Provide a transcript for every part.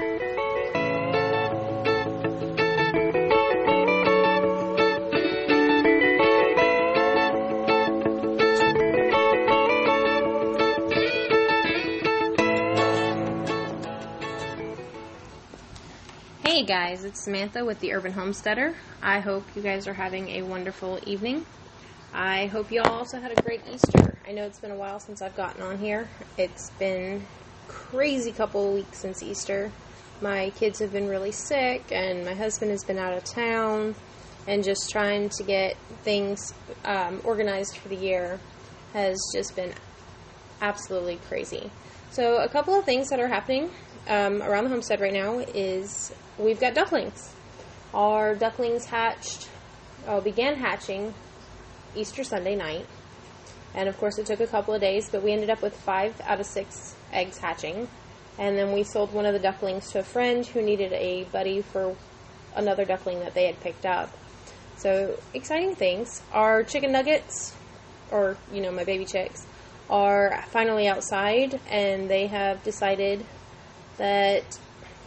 Hey guys, it's Samantha with the Urban Homesteader. I hope you guys are having a wonderful evening. I hope you all also had a great Easter. I know it's been a while since I've gotten on here. It's been crazy couple of weeks since Easter. My kids have been really sick and my husband has been out of town and just trying to get things um, organized for the year has just been absolutely crazy. So, a couple of things that are happening um, around the homestead right now is we've got ducklings. Our ducklings hatched, uh, began hatching Easter Sunday night. And of course, it took a couple of days, but we ended up with five out of six eggs hatching. And then we sold one of the ducklings to a friend who needed a buddy for another duckling that they had picked up. So, exciting things. Our chicken nuggets, or, you know, my baby chicks, are finally outside, and they have decided that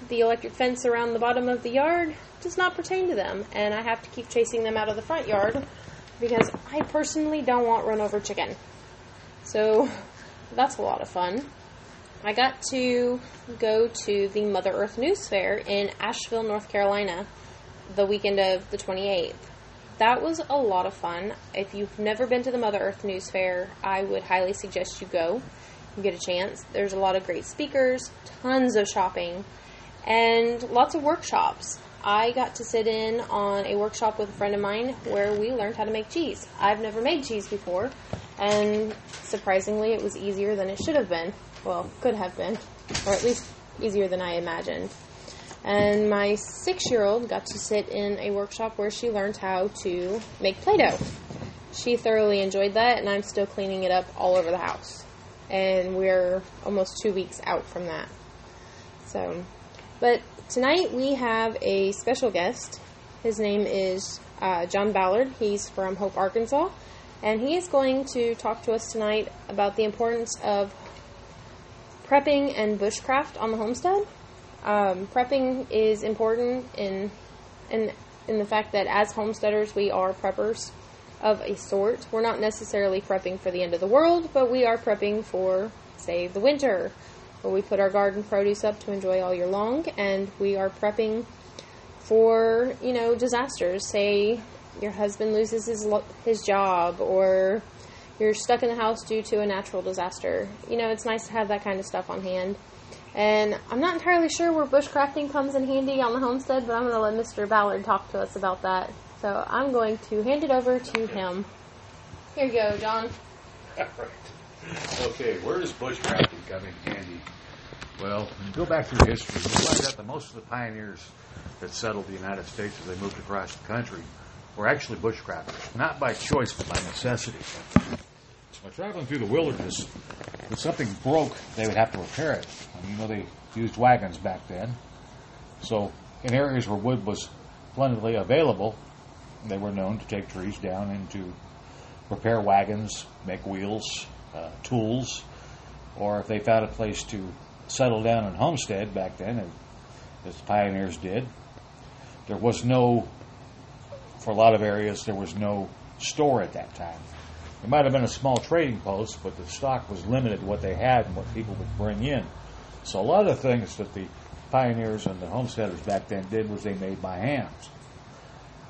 the electric fence around the bottom of the yard does not pertain to them, and I have to keep chasing them out of the front yard because I personally don't want run over chicken. So that's a lot of fun. I got to go to the Mother Earth News Fair in Asheville, North Carolina, the weekend of the 28th. That was a lot of fun. If you've never been to the Mother Earth News Fair, I would highly suggest you go. You get a chance. There's a lot of great speakers, tons of shopping, and lots of workshops. I got to sit in on a workshop with a friend of mine where we learned how to make cheese. I've never made cheese before, and surprisingly, it was easier than it should have been. Well, could have been, or at least easier than I imagined. And my six year old got to sit in a workshop where she learned how to make Play Doh. She thoroughly enjoyed that, and I'm still cleaning it up all over the house. And we're almost two weeks out from that. So, but tonight we have a special guest. His name is uh, John Ballard. He's from Hope, Arkansas. And he is going to talk to us tonight about the importance of prepping and bushcraft on the homestead. Um, prepping is important in, in, in the fact that as homesteaders, we are preppers of a sort. We're not necessarily prepping for the end of the world, but we are prepping for, say, the winter, where we put our garden produce up to enjoy all year long, and we are prepping for, you know, disasters. Say your husband loses his, lo- his job, or you're stuck in the house due to a natural disaster. You know, it's nice to have that kind of stuff on hand. And I'm not entirely sure where bushcrafting comes in handy on the homestead, but I'm going to let Mr. Ballard talk to us about that. So I'm going to hand it over to him. Here you go, John. All right. Okay, where does bushcrafting come in handy? Well, when you go back through history, you'll find out that most of the pioneers that settled the United States as they moved across the country were actually bushcrafters, not by choice but by necessity. By traveling through the wilderness, if something broke, they would have to repair it. And you know they used wagons back then. So in areas where wood was plentifully available, they were known to take trees down and to repair wagons, make wheels, uh, tools, or if they found a place to settle down and homestead back then, as the pioneers did, there was no, for a lot of areas, there was no store at that time. There might have been a small trading post, but the stock was limited to what they had and what people would bring in. So a lot of the things that the pioneers and the homesteaders back then did was they made by hands.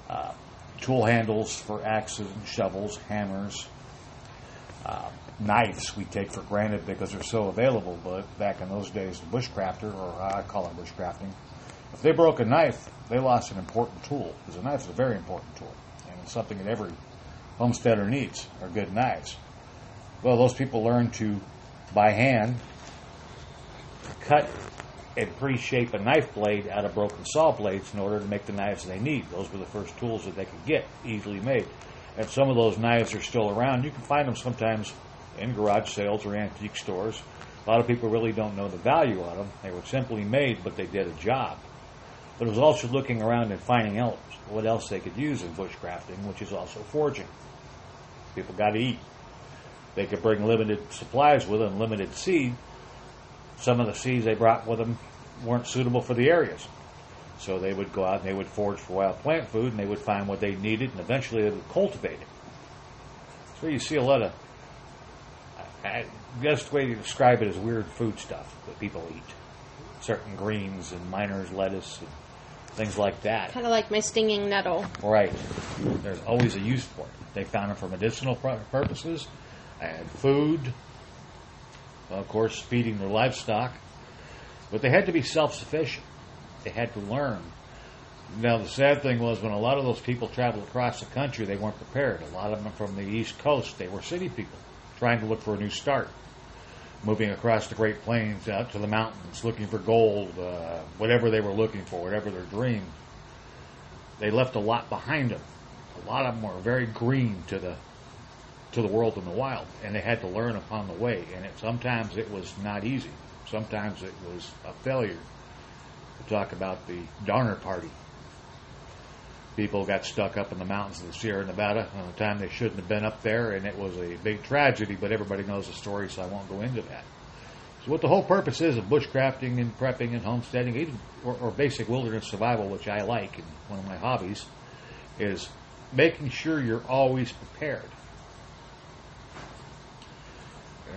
Uh, tool handles for axes and shovels, hammers, uh, knives we take for granted because they're so available, but back in those days, the bushcrafter, or I call it bushcrafting, if they broke a knife, they lost an important tool because a knife is a very important tool and it's something that every homesteader needs are good knives. Well, those people learned to, by hand, cut and pre-shape a knife blade out of broken saw blades in order to make the knives they need. Those were the first tools that they could get, easily made. And some of those knives are still around. You can find them sometimes in garage sales or antique stores. A lot of people really don't know the value of them. They were simply made, but they did a job. But it was also looking around and finding out what else they could use in bushcrafting, which is also foraging. People got to eat. They could bring limited supplies with them, limited seed. Some of the seeds they brought with them weren't suitable for the areas. So they would go out and they would forage for wild plant food and they would find what they needed and eventually they would cultivate it. So you see a lot of, I, best way to describe it is weird food stuff that people eat. Certain greens and miner's lettuce and things like that. Kind of like my stinging nettle. Right. There's always a use for it. They found it for medicinal purposes and food, of course, feeding their livestock. But they had to be self sufficient. They had to learn. Now, the sad thing was when a lot of those people traveled across the country, they weren't prepared. A lot of them from the East Coast, they were city people trying to look for a new start. Moving across the Great Plains out to the mountains, looking for gold, uh, whatever they were looking for, whatever their dream. They left a lot behind them. A lot of them were very green to the to the world in the wild, and they had to learn upon the way. And it, sometimes it was not easy. Sometimes it was a failure. We talk about the Donner Party. People got stuck up in the mountains of the Sierra Nevada on a time they shouldn't have been up there, and it was a big tragedy. But everybody knows the story, so I won't go into that. So, what the whole purpose is of bushcrafting and prepping and homesteading, even or, or basic wilderness survival, which I like and one of my hobbies, is making sure you're always prepared.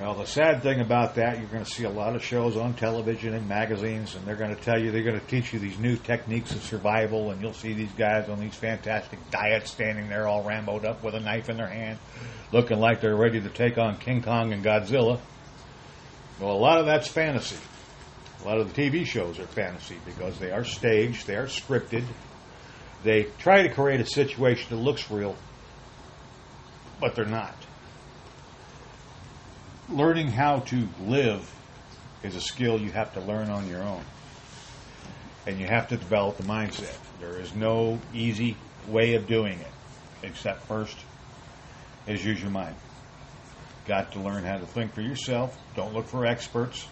Well, the sad thing about that, you're going to see a lot of shows on television and magazines, and they're going to tell you, they're going to teach you these new techniques of survival, and you'll see these guys on these fantastic diets standing there all ramboed up with a knife in their hand, looking like they're ready to take on King Kong and Godzilla. Well, a lot of that's fantasy. A lot of the TV shows are fantasy because they are staged, they are scripted. They try to create a situation that looks real, but they're not learning how to live is a skill you have to learn on your own. And you have to develop the mindset. There is no easy way of doing it, except first is use your mind. Got to learn how to think for yourself. Don't look for experts.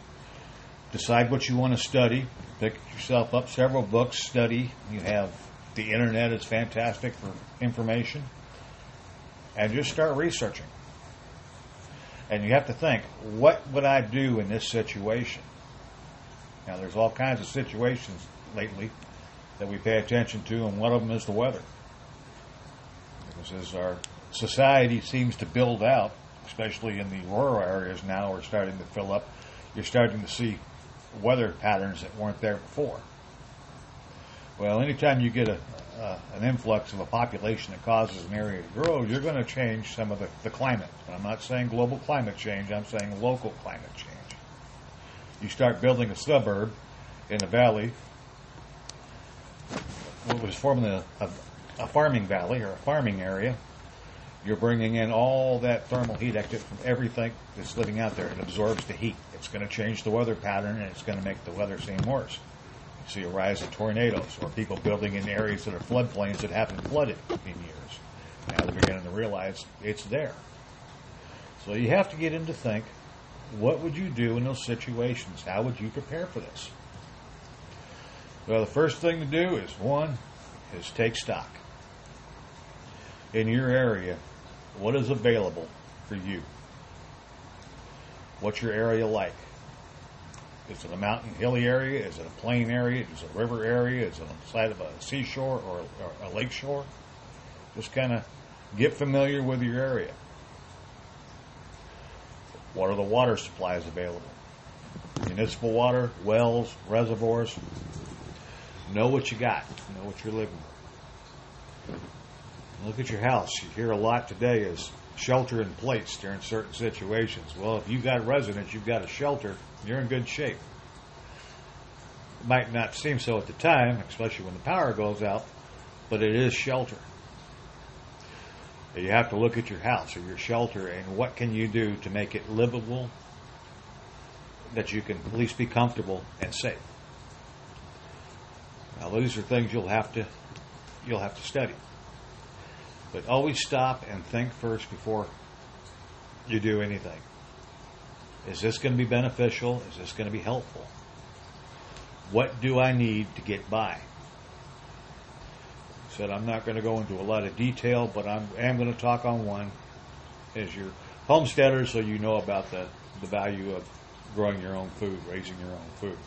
Decide what you want to study. Pick yourself up several books, study. You have the internet is fantastic for information. And just start researching. And you have to think, what would I do in this situation? Now, there's all kinds of situations lately that we pay attention to, and one of them is the weather. Because as our society seems to build out, especially in the rural areas now, we're starting to fill up, you're starting to see weather patterns that weren't there before. Well, anytime you get a, uh, an influx of a population that causes an area to grow, you're going to change some of the, the climate. I'm not saying global climate change, I'm saying local climate change. You start building a suburb in a valley, what was formerly a, a, a farming valley or a farming area, you're bringing in all that thermal heat active from everything that's living out there. It absorbs the heat. It's going to change the weather pattern and it's going to make the weather seem worse see a rise of tornadoes or people building in areas that are floodplains that haven't flooded in years. Now they're beginning to realize it's there. So you have to get in to think, what would you do in those situations? How would you prepare for this? Well, the first thing to do is one, is take stock. In your area, what is available for you? What's your area like? Is it a mountain, hilly area? Is it a plain area? Is it a river area? Is it on the side of a seashore or, or a lake shore? Just kind of get familiar with your area. What are the water supplies available? Municipal water, wells, reservoirs. Know what you got. Know what you're living with. Look at your house. You hear a lot today is shelter in place during certain situations. Well, if you've got residents, you've got a shelter you're in good shape. It might not seem so at the time, especially when the power goes out, but it is shelter. You have to look at your house or your shelter and what can you do to make it livable that you can at least be comfortable and safe. Now these are things you'll have to you'll have to study. But always stop and think first before you do anything. Is this going to be beneficial? Is this going to be helpful? What do I need to get by? Said I'm not going to go into a lot of detail, but I am going to talk on one as your homesteader so you know about the, the value of growing your own food, raising your own food.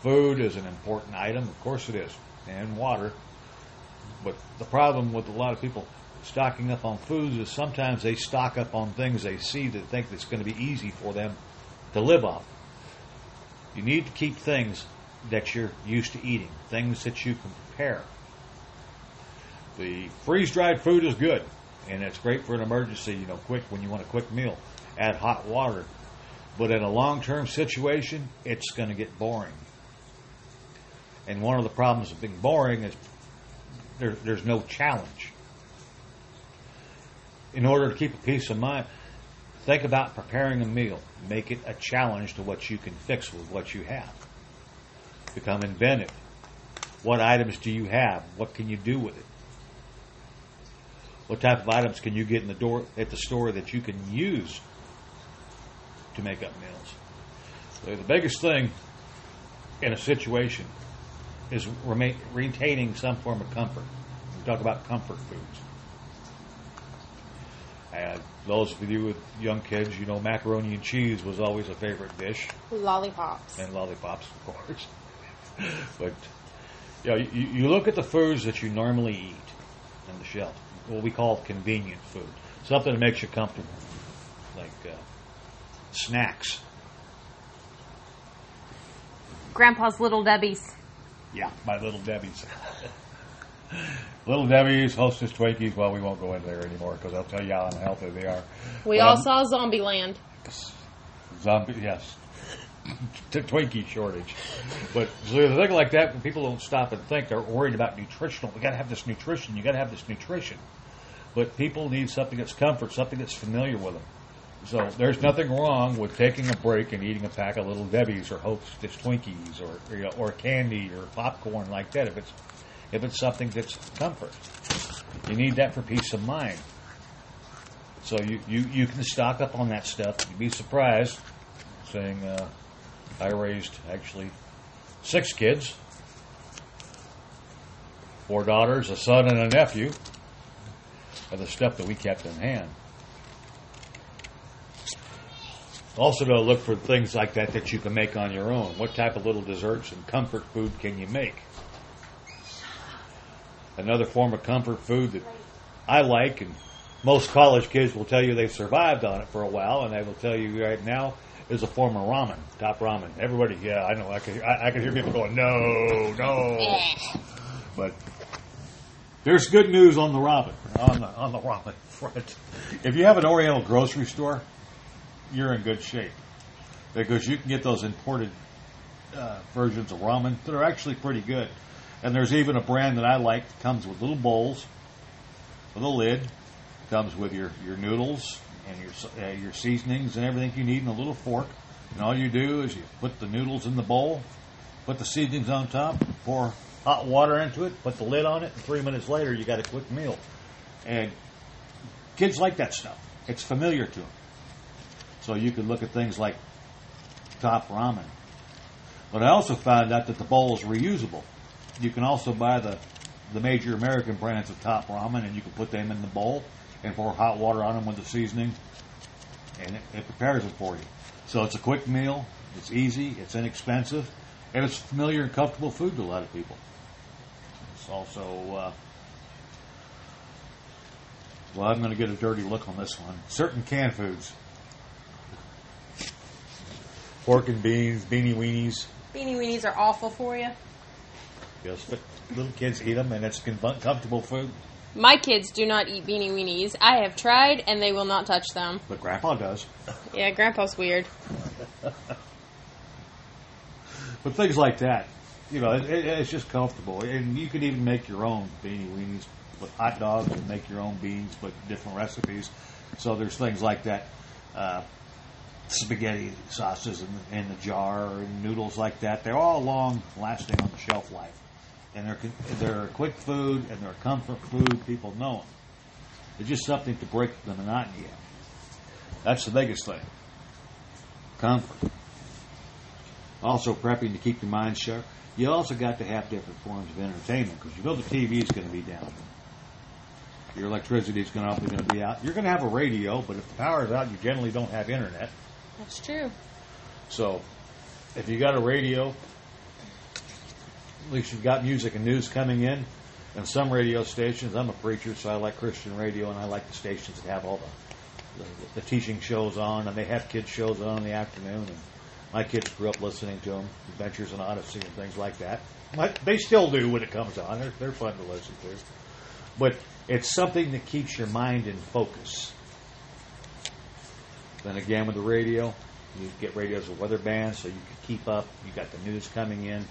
Food is an important item, of course it is, and water. But the problem with a lot of people stocking up on foods is sometimes they stock up on things they see that think it's going to be easy for them to live off. You need to keep things that you're used to eating, things that you can prepare. The freeze dried food is good, and it's great for an emergency, you know, quick when you want a quick meal. Add hot water. But in a long term situation, it's going to get boring. And one of the problems of being boring is there, there's no challenge. In order to keep a peace of mind, think about preparing a meal. Make it a challenge to what you can fix with what you have. Become inventive. What items do you have? What can you do with it? What type of items can you get in the door at the store that you can use to make up meals? So the biggest thing in a situation is retaining some form of comfort. We talk about comfort foods. And those of you with young kids, you know, macaroni and cheese was always a favorite dish, Lollipops. and lollipops, of course. but you know, you, you look at the foods that you normally eat on the shelf, what we call convenient food, something that makes you comfortable, like uh, snacks. Grandpa's Little Debbie's. Yeah, my little Debbie's. little Debbie's, Hostess Twinkies. Well, we won't go in there anymore because I'll tell you how unhealthy they are. We all saw Zombieland. Zombie, yes. T- Twinkie shortage. But so the thing like that, when people don't stop and think, they're worried about nutritional. We got to have this nutrition. You got to have this nutrition. But people need something that's comfort, something that's familiar with them. So there's nothing wrong with taking a break and eating a pack of Little Debbie's or Hostess Twinkies or you know, or candy or popcorn like that. If it's if it's something that's comfort, you need that for peace of mind. So you, you, you can stock up on that stuff. You'd be surprised. Saying uh, I raised actually six kids, four daughters, a son, and a nephew, of the stuff that we kept in hand. Also, to look for things like that that you can make on your own. What type of little desserts and comfort food can you make? Another form of comfort food that I like, and most college kids will tell you they've survived on it for a while, and they will tell you right now is a form of ramen, top ramen. Everybody, yeah, I know. I can, I, I can hear people going, no, no. But there's good news on the ramen, on the on the ramen front. If you have an Oriental grocery store, you're in good shape because you can get those imported uh, versions of ramen that are actually pretty good. And there's even a brand that I like that comes with little bowls with a lid, comes with your, your noodles and your uh, your seasonings and everything you need in a little fork. And all you do is you put the noodles in the bowl, put the seasonings on top, pour hot water into it, put the lid on it, and three minutes later you got a quick meal. And kids like that stuff. It's familiar to them. So you could look at things like top ramen. But I also found out that the bowl is reusable. You can also buy the the major American brands of top ramen, and you can put them in the bowl and pour hot water on them with the seasoning, and it, it prepares it for you. So it's a quick meal. It's easy. It's inexpensive, and it's familiar and comfortable food to a lot of people. It's also uh, well, I'm going to get a dirty look on this one. Certain canned foods. Pork and beans, beanie weenies. Beanie weenies are awful for you. Yes, but little kids eat them, and it's com- comfortable food. My kids do not eat beanie weenies. I have tried, and they will not touch them. But Grandpa does. Yeah, Grandpa's weird. But things like that, you know, it, it, it's just comfortable, and you can even make your own beanie weenies with hot dogs and make your own beans, but different recipes. So there's things like that, uh, spaghetti sauces in, in the jar and noodles like that. They're all long lasting on the shelf life, and they're they're quick food and they're comfort food. People know them. It's just something to break the monotony of. That's the biggest thing. Comfort also prepping to keep your mind sharp. You also got to have different forms of entertainment because you know the TV is going to be down. Your electricity is going to going to be out. You're going to have a radio, but if the power is out, you generally don't have internet. That's true. So, if you got a radio, at least you've got music and news coming in. And some radio stations, I'm a preacher, so I like Christian radio, and I like the stations that have all the, the, the teaching shows on, and they have kids shows on in the afternoon. And my kids grew up listening to them, Adventures in Odyssey and things like that. My, they still do when it comes on. They're, they're fun to listen to. But it's something that keeps your mind in focus. Then again, with the radio, you get radios with weather bands so you can keep up. You got the news coming in.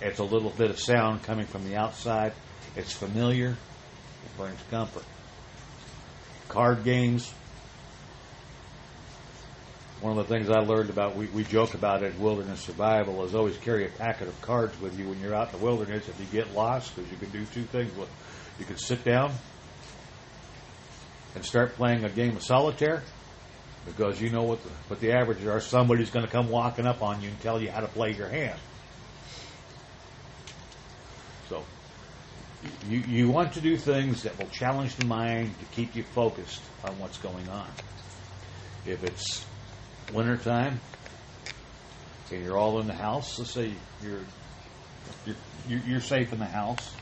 It's a little bit of sound coming from the outside. It's familiar. It brings comfort. Card games. One of the things I learned about, we, we joke about it, wilderness survival, is always carry a packet of cards with you when you're out in the wilderness if you get lost, because you can do two things. You can sit down and start playing a game of solitaire, because you know what the, what the averages are. Somebody's going to come walking up on you and tell you how to play your hand. You you want to do things that will challenge the mind to keep you focused on what's going on. If it's wintertime and you're all in the house, let's say you're you're, you're safe in the house.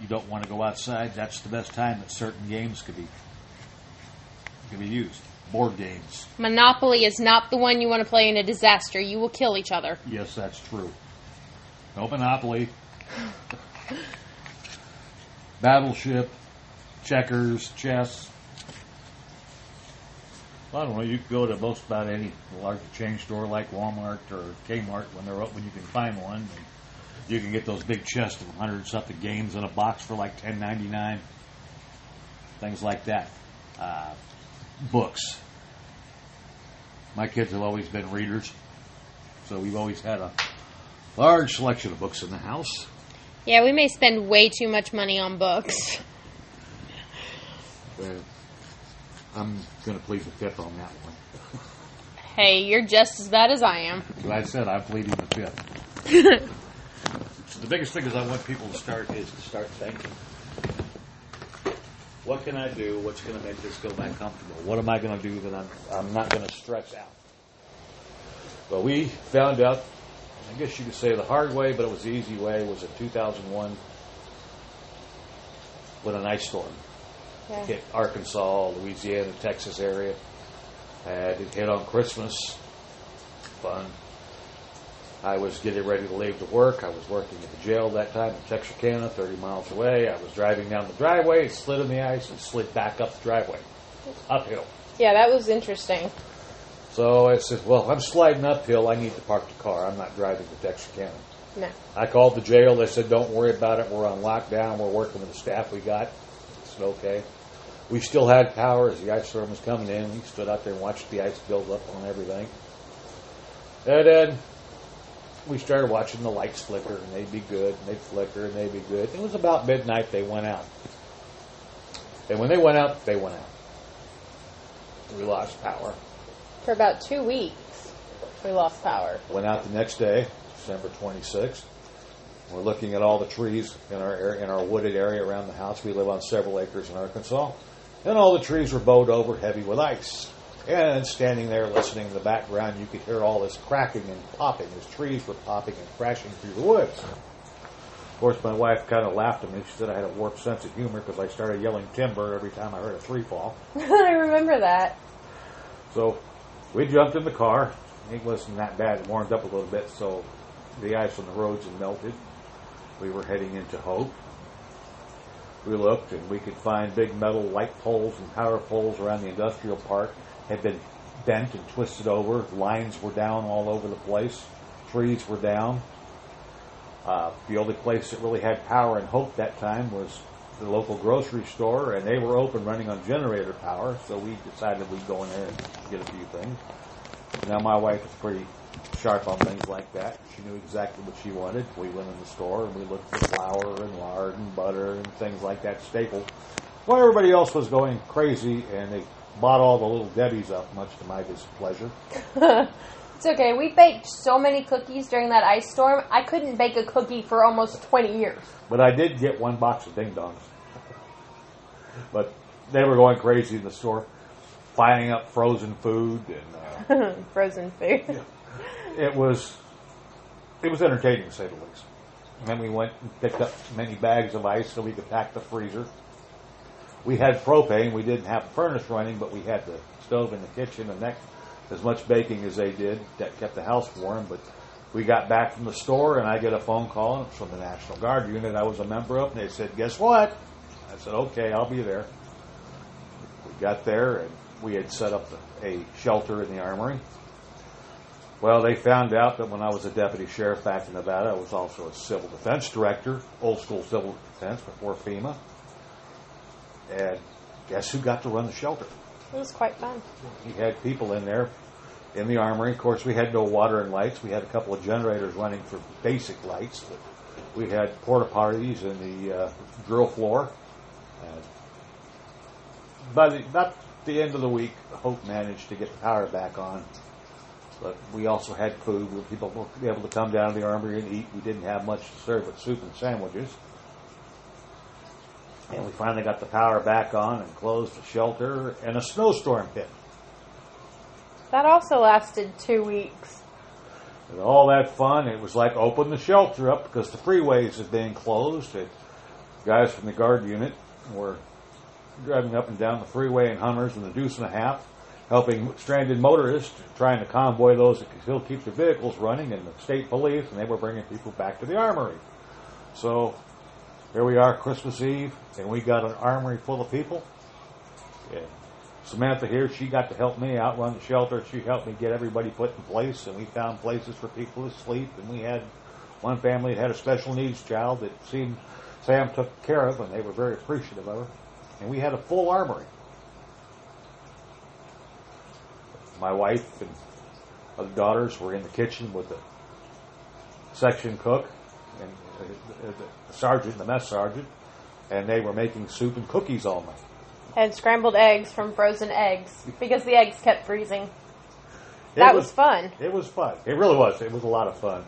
You don't want to go outside. That's the best time that certain games could be can be used. Board games. Monopoly is not the one you want to play in a disaster. You will kill each other. Yes, that's true. No Monopoly. Battleship, checkers, chess. I don't know. You can go to most about any larger chain store like Walmart or Kmart when they're open. You can find one. You can get those big chests of hundred something games in a box for like ten ninety nine. Things like that. Uh, books. My kids have always been readers, so we've always had a large selection of books in the house. Yeah, we may spend way too much money on books. Uh, I'm going to plead the fifth on that one. Hey, you're just as bad as I am. Like I said, I'm pleading the fifth. so the biggest thing is I want people to start is to start thinking. What can I do? What's going to make this go back comfortable? What am I going to do that I'm, I'm not going to stress out? Well, we found out, I guess you could say the hard way, but it was the easy way, was in 2001 when an ice storm Yeah. hit Arkansas, Louisiana, Texas area. And it hit on Christmas. Fun. I was getting ready to leave to work. I was working at the jail that time in Texarkana, 30 miles away. I was driving down the driveway, it slid in the ice, and slid back up the driveway, uphill. Yeah, that was interesting. So I said, Well, I'm sliding uphill. I need to park the car. I'm not driving to Texarkana. No. I called the jail. They said, "Don't worry about it. We're on lockdown. We're working with the staff we got. It's okay." We still had power as the ice storm was coming in. We stood out there and watched the ice build up on everything. And then we started watching the lights flicker, and they'd be good, and they'd flicker, and they'd be good. It was about midnight. They went out, and when they went out, they went out. We lost power. For about two weeks, we lost power. Went out the next day, December 26th. We're looking at all the trees in our area, in our wooded area around the house. We live on several acres in Arkansas, and all the trees were bowed over, heavy with ice. And standing there listening in the background, you could hear all this cracking and popping as trees were popping and crashing through the woods. Of course, my wife kind of laughed at me. She said I had a warped sense of humor because I started yelling timber every time I heard a tree fall. I remember that. So we jumped in the car. It wasn't that bad. It warmed up a little bit, so the ice on the roads had melted. We were heading into Hope. We looked, and we could find big metal light poles and power poles around the industrial park had been bent and twisted over. Lines were down all over the place. Trees were down. Uh, the only place that really had power in Hope that time was the local grocery store, and they were open running on generator power, so we decided we'd go in there and get a few things. Now, my wife is pretty sharp on things like that. She knew exactly what she wanted. We went in the store and we looked for flour and lard and butter and things like that, staples. While everybody else was going crazy, and they bought all the little Debbie's up, much to my displeasure. It's okay. We baked so many cookies during that ice storm. I couldn't bake a cookie for almost 20 years. But I did get one box of ding dongs. but they were going crazy in the store, finding up frozen food, and uh, Frozen food. it was it was entertaining to say the least. And then we went and picked up many bags of ice so we could pack the freezer. We had propane. We didn't have the furnace running, but we had the stove in the kitchen and that as much baking as they did that kept the house warm. But we got back from the store and I get a phone call from the National Guard unit I was a member of, and they said, "Guess what?" I said, "Okay, I'll be there." We got there and we had set up a shelter in the armory. Well, they found out that when I was a deputy sheriff back in Nevada, I was also a civil defense director, old school civil defense before FEMA. And guess who got to run the shelter? It was quite fun. We had people in there in the armory. Of course, we had no water and lights. We had a couple of generators running for basic lights. But we had porta potties in the uh, drill floor. And by the, about the end of the week, Hope managed to get the power back on. But we also had food. People were able to come down to the armory and eat. We didn't have much to serve but soup and sandwiches. And we finally got the power back on and closed the shelter, and a snowstorm hit. That also lasted two weeks. And all that fun, it was like open the shelter up because the freeways had been closed. And guys from the guard unit were driving up and down the freeway in Hummers and the deuce and a half, helping stranded motorists, trying to convoy those that could still keep their vehicles running, and the state police, and they were bringing people back to the armory. So here we are, Christmas Eve, and we got an armory full of people. Samantha here, she got to help me out run the shelter. She helped me get everybody put in place, and we found places for people to sleep. And we had one family that had a special needs child that seemed Sam took care of, and they were very appreciative of her. And we had a full armory. My wife and other daughters were in the kitchen with the section cook and uh, the sergeant, the mess sergeant, and they were making soup and cookies all night. And scrambled eggs from frozen eggs because the eggs kept freezing. That was, fun. It was fun. It really was. It was a lot of fun.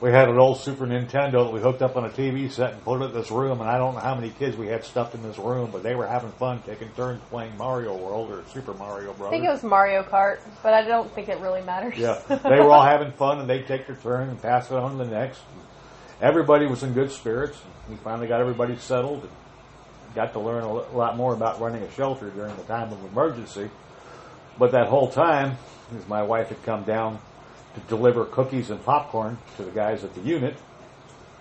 We had an old Super Nintendo that we hooked up on a TV set and put it in this room, and I don't know how many kids we had stuffed in this room, but they were having fun taking turns playing Mario World or Super Mario Brothers. I think it was Mario Kart, but I don't think it really matters. Yeah, they were all having fun, and they'd take their turn and pass it on to the next. Everybody was in good spirits. We finally got everybody settled and got to learn a lot more about running a shelter during the time of emergency. But that whole time, as my wife had come down to deliver cookies and popcorn to the guys at the unit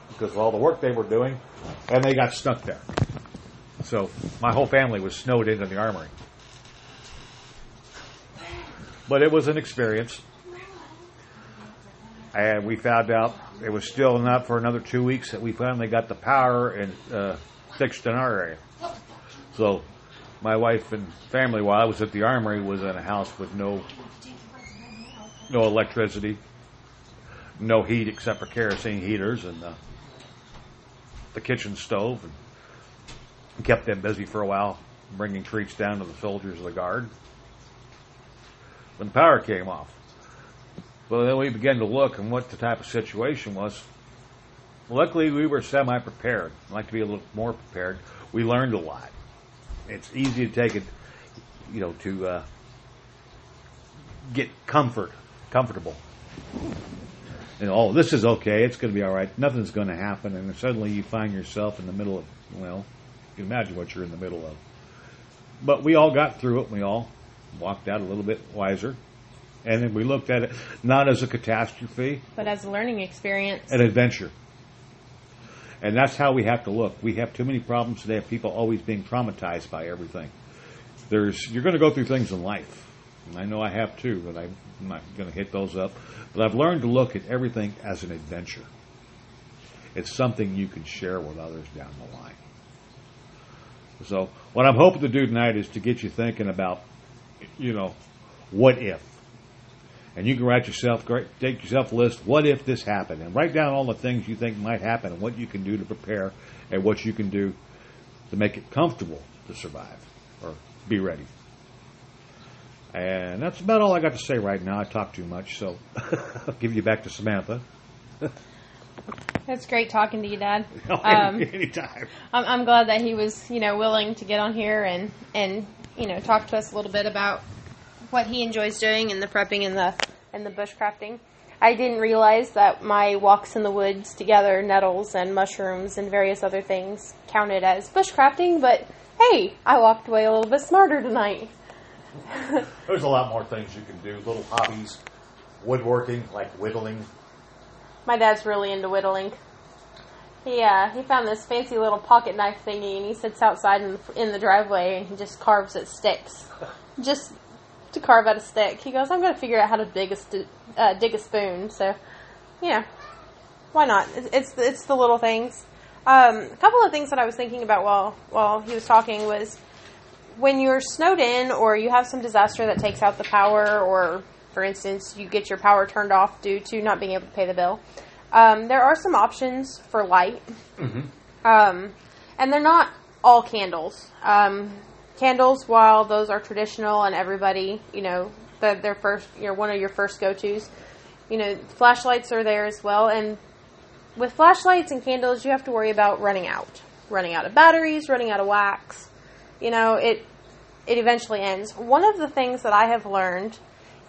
because of all the work they were doing, and they got stuck there. So my whole family was snowed into the armory. But it was an experience. And we found out it was still not for another two weeks that we finally got the power and uh, fixed in our area. So my wife and family, while I was at the armory, was in a house with no no electricity, no heat except for kerosene heaters and uh, the kitchen stove, and kept them busy for a while, bringing treats down to the soldiers of the guard. When the power came off, well, then we began to look and what the type of situation was. Luckily, we were semi prepared. I'd like to be a little more prepared. We learned a lot. It's easy to take it, you know, to uh, get comfort, comfortable. And oh, this is okay. It's going to be all right. Nothing's going to happen. And suddenly you find yourself in the middle of, well, you can imagine what you're in the middle of. But we all got through it. We all walked out a little bit wiser. And then we looked at it not as a catastrophe, But as a learning experience, an adventure. And that's how we have to look. We have too many problems today of people always being traumatized by everything. There's you're going to go through things in life. And I know I have too, but I'm not going to hit those up. But I've learned to look at everything as an adventure. It's something you can share with others down the line. So what I'm hoping to do tonight is to get you thinking about, you know, what if and you can write yourself, take yourself a list. What if this happened? And write down all the things you think might happen and what you can do to prepare and what you can do to make it comfortable to survive or be ready. And that's about all I got to say right now. I talked too much, so I'll give you back to Samantha. That's great talking to you, Dad. Um, Anytime. I'm, I'm glad that he was, you know, willing to get on here and and you know talk to us a little bit about what he enjoys doing and the prepping and the and the bushcrafting. I didn't realize that my walks in the woods to gather nettles and mushrooms and various other things counted as bushcrafting, but hey, I walked away a little bit smarter tonight. There's a lot more things you can do, little hobbies, woodworking, like whittling. My dad's really into whittling. He, uh, he found this fancy little pocket knife thingy and he sits outside in the, in the driveway and he just carves at sticks. just to carve out a stick. He goes, I'm going to figure out how to dig a, st- uh, dig a spoon. So, yeah, why not? It's, it's, it's the little things. Um, a couple of things that I was thinking about while, while he was talking was when you're snowed in or you have some disaster that takes out the power or for instance you get your power turned off due to not being able to pay the bill um, there are some options for light um, and they're not all candles um, candles while those are traditional and everybody you know the, their first you know one of your first go-to's you know flashlights are there as well and with flashlights and candles you have to worry about running out running out of batteries running out of wax you know, it it eventually ends. One of the things that I have learned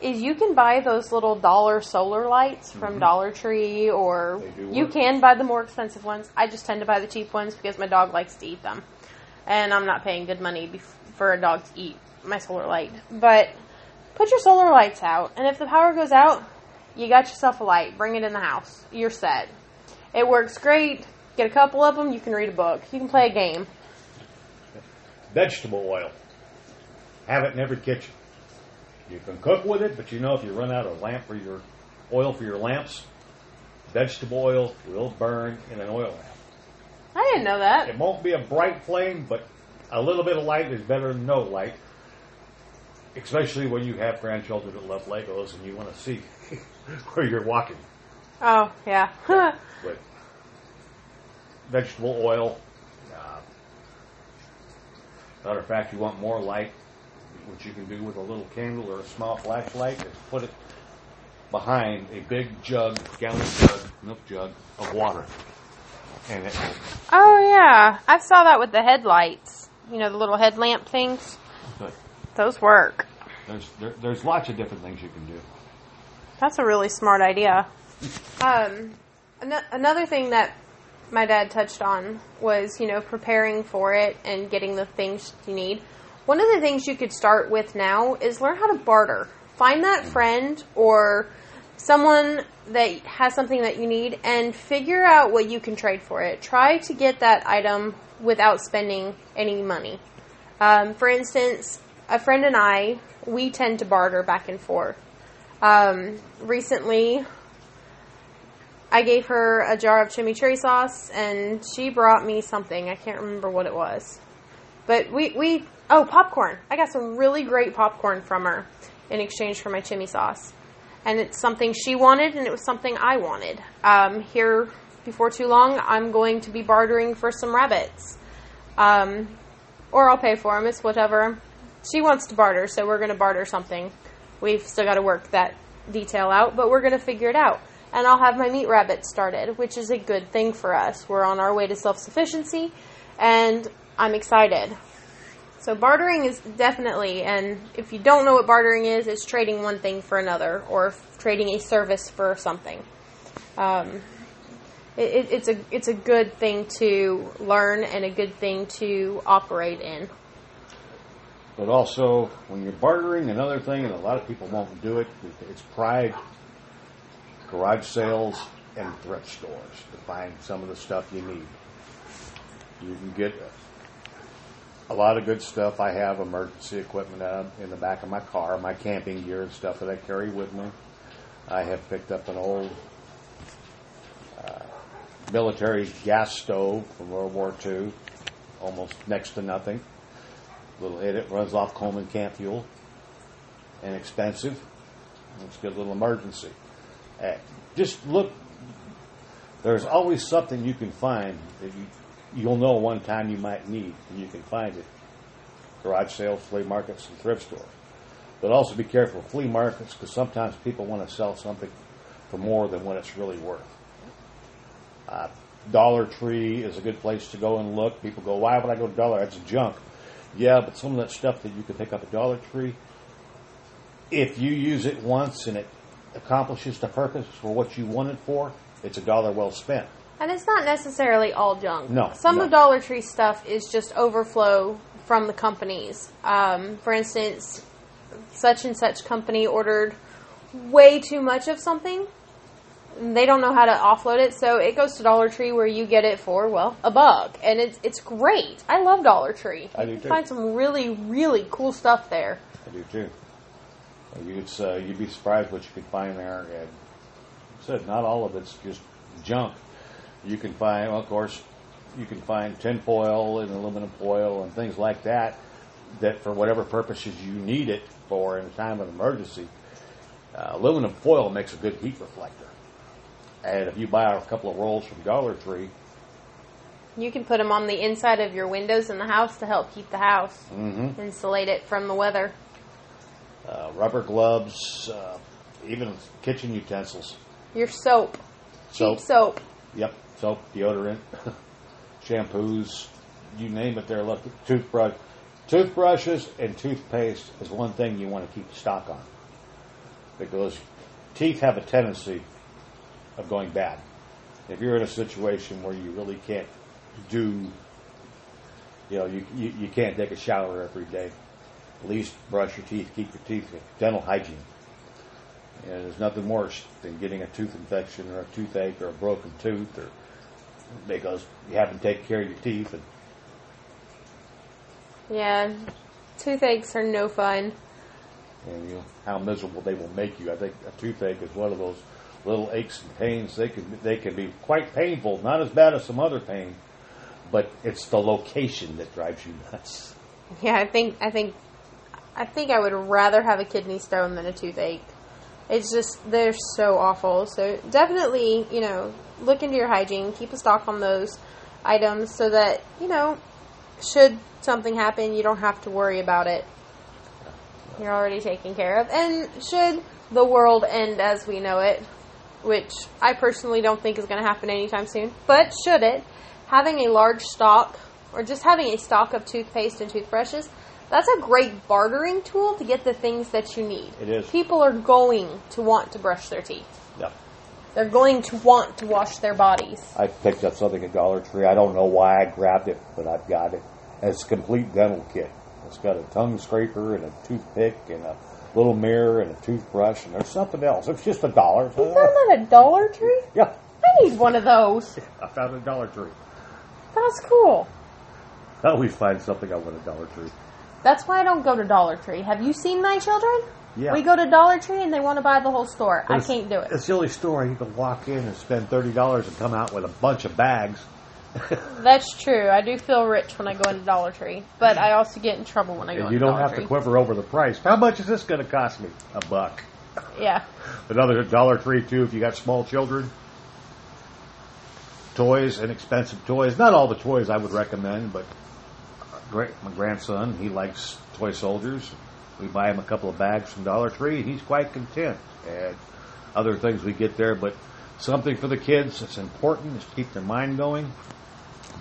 is you can buy those little dollar solar lights from Mhm. Dollar Tree or you can buy the more expensive ones. I just tend to buy the cheap ones because my dog likes to eat them. And I'm not paying good money for a dog to eat my solar light. But put your solar lights out and if the power goes out, you got yourself a light. Bring it in the house. You're set. It works great. Get a couple of them, you can read a book. You can play a game. Vegetable oil. Have it in every kitchen. You can cook with it, but you know if you run out of lamp for your oil for your lamps, vegetable oil will burn in an oil lamp. I didn't know that. It won't be a bright flame, but a little bit of light is better than no light. Especially when you have grandchildren that love Legos and you want to see where you're walking. Oh, yeah. But vegetable oil. Uh, matter of fact, you want more light. which you can do with a little candle or a small flashlight is put it behind a big jug, gallon jug, milk jug of water, and it will oh, yeah. I saw that with the headlights. You know, the little headlamp things. But Those work. there's there, there's lots of different things you can do. That's a really smart idea. Um, an- another thing that my dad touched on was, you know, preparing for it and getting the things you need. One of the things you could start with now is learn how to barter. Find that friend or someone that has something that you need and figure out what you can trade for it. Try to get that item without spending any money. Um, for instance, a friend and I, we tend to barter back and forth. Um, recently, I gave her a jar of chimichurri sauce, and she brought me something. I can't remember what it was, but we we oh popcorn. I got some really great popcorn from her in exchange for my chimi sauce, and it's something she wanted, and it was something I wanted. Um, here before too long, I'm going to be bartering for some rabbits, um, or I'll pay for them. It's whatever. She wants to barter, so we're going to barter something. We've still got to work that detail out, but we're going to figure it out. And I'll have my meat rabbit started, which is a good thing for us. We're on our way to self sufficiency, and I'm excited. So, bartering is definitely, and if you don't know what bartering is, it's trading one thing for another or trading a service for something. Um, it, it's a it's a good thing to learn and a good thing to operate in. But also, when you're bartering, another thing, and a lot of people won't do it, it's pride, garage sales, and thrift stores to find some of the stuff you need. You can get a lot of good stuff. I have emergency equipment in the back of my car, my camping gear and stuff that I carry with me. I have picked up an old uh, military gas stove from World War II, almost next to nothing little hit it runs off Coleman camp fuel, inexpensive. It's a good little emergency. Uh, just look. There's always something you can find that you you'll know one time you might need, and you can find it. Garage sales, flea markets, and thrift stores. But also be careful with flea markets because sometimes people want to sell something for more than what it's really worth. Uh, Dollar Tree is a good place to go and look. People go, why would I go to Dollar? That's junk. Yeah, but some of that stuff that you can pick up at Dollar Tree, if you use it once and it accomplishes the purpose for what you want it for, it's a dollar well spent. And it's not necessarily all junk. No, Some no. of Dollar Tree stuff is just overflow from the companies. Um, for instance, such and such company ordered way too much of something. They don't know how to offload it, so it goes to Dollar Tree where you get it for well a buck, and it's it's great. I love Dollar Tree. I you do can too. find some really really cool stuff there. I do too. It's, uh, you'd be surprised what you could find there. And like I said not all of it's just junk. You can find, well, of course, you can find tin foil and aluminum foil and things like that. That for whatever purposes you need it for in a time of emergency, uh, aluminum foil makes a good heat reflector. And if you buy a couple of rolls from Dollar Tree, You can put them on the inside of your windows in the house to help keep the house mm-hmm. insulate it from the weather. uh, rubber gloves, uh, even kitchen utensils. Your soap, Soap. cheap soap. Yep, soap, deodorant, shampoos, you name it. There, look, toothbrush, toothbrushes and toothpaste is one thing you want to keep stock on because teeth have a tendency of going bad. If you're in a situation where you really can't do, you know, you, you, you can't take a shower every day, at least brush your teeth, keep your teeth, dental hygiene. And there's nothing worse than getting a tooth infection or a toothache or a broken tooth or because you haven't taken care of your teeth and Yeah, toothaches are no fun. and you know how miserable they will make you. I think a toothache is one of those little aches and pains. They can they can be quite painful, not as bad as some other pain, but it's the location that drives you nuts. Yeah, I think I think I think I would rather have a kidney stone than a toothache. It's just they're so awful. So definitely, you know, look into your hygiene, keep a stock on those items so that, you know, should something happen, you don't have to worry about it. You're already taken care of. And should the world end as we know it, which I personally don't think is going to happen anytime soon, but should it, having a large stock or just having a stock of toothpaste and toothbrushes, that's a great bartering tool to get the things that you need. It is. People are going to want to brush their teeth. Yep. They're going to want to wash their bodies. I picked up something at Dollar Tree. I don't know why I grabbed it, but I've got it. It's a complete dental kit. It's got a tongue scraper and a toothpick and a little mirror and a toothbrush and there's something else. It's just a dollar. You found that at Dollar Tree? Yeah, I need one of those. I found a Dollar Tree. That's cool. I always find something I want at Dollar Tree. That's why I don't go to Dollar Tree. Have you seen my children? Yeah. We go to Dollar Tree and they want to buy the whole store. I can't do it. It's the only store you can walk in and spend thirty dollars and come out with a bunch of bags. That's true. I do feel rich when I go into Dollar Tree, but I also get in trouble when I go And you don't Dollar have Tree. to quiver over the price. How much is this going to cost me? A buck. Yeah. Another Dollar Tree too. If you got small children, toys, and expensive toys. Not all the toys I would recommend, but great. My grandson, he likes toy soldiers. We buy him a couple of bags from Dollar Tree. and He's quite content. And other things we get there, but something for the kids that's important is to keep their mind going.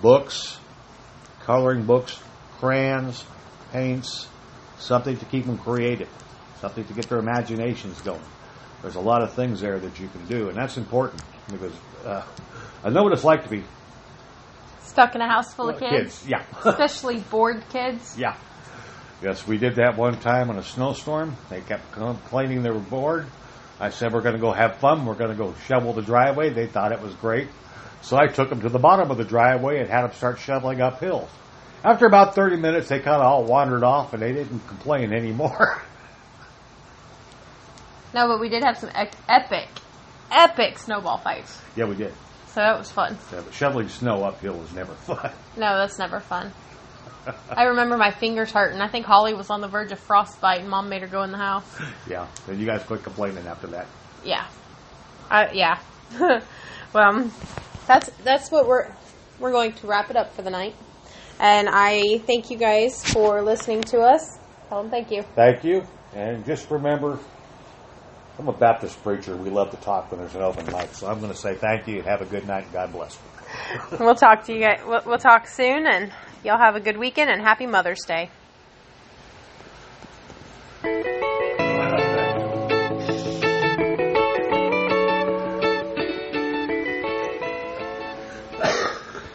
Books, coloring books, crayons, paints, something to keep them creative, something to get their imaginations going. There's a lot of things there that you can do, and that's important because uh, I know what it's like to be Stuck in a house full of uh, kids, Yeah, especially bored kids. yeah. Yes, we did that one time in a snowstorm. They kept complaining they were bored. I said, "We're going to go have fun. We're going to go shovel the driveway." They thought it was great, so I took them to the bottom of the driveway and had them start shoveling up hills. After about 30 minutes, they kind of all wandered off and they didn't complain anymore. No, but we did have some epic, epic snowball fights. yeah, we did. So that was fun. Yeah, but shoveling snow uphill is never fun. No, that's never fun. I remember my fingers hurting. I think Holly was on the verge of frostbite, and Mom made her go in the house. yeah, then you guys quit complaining after that. Yeah, I, yeah. well, um, that's that's what we're we're going to wrap it up for the night. And I thank you guys for listening to us. Tell them thank you. Thank you, and just remember, I'm a Baptist preacher. We love to talk when there's an open mic, so I'm going to say thank you and have a good night God bless. We'll talk to you guys. We'll, we'll talk soon, and y'all have a good weekend and happy Mother's Day.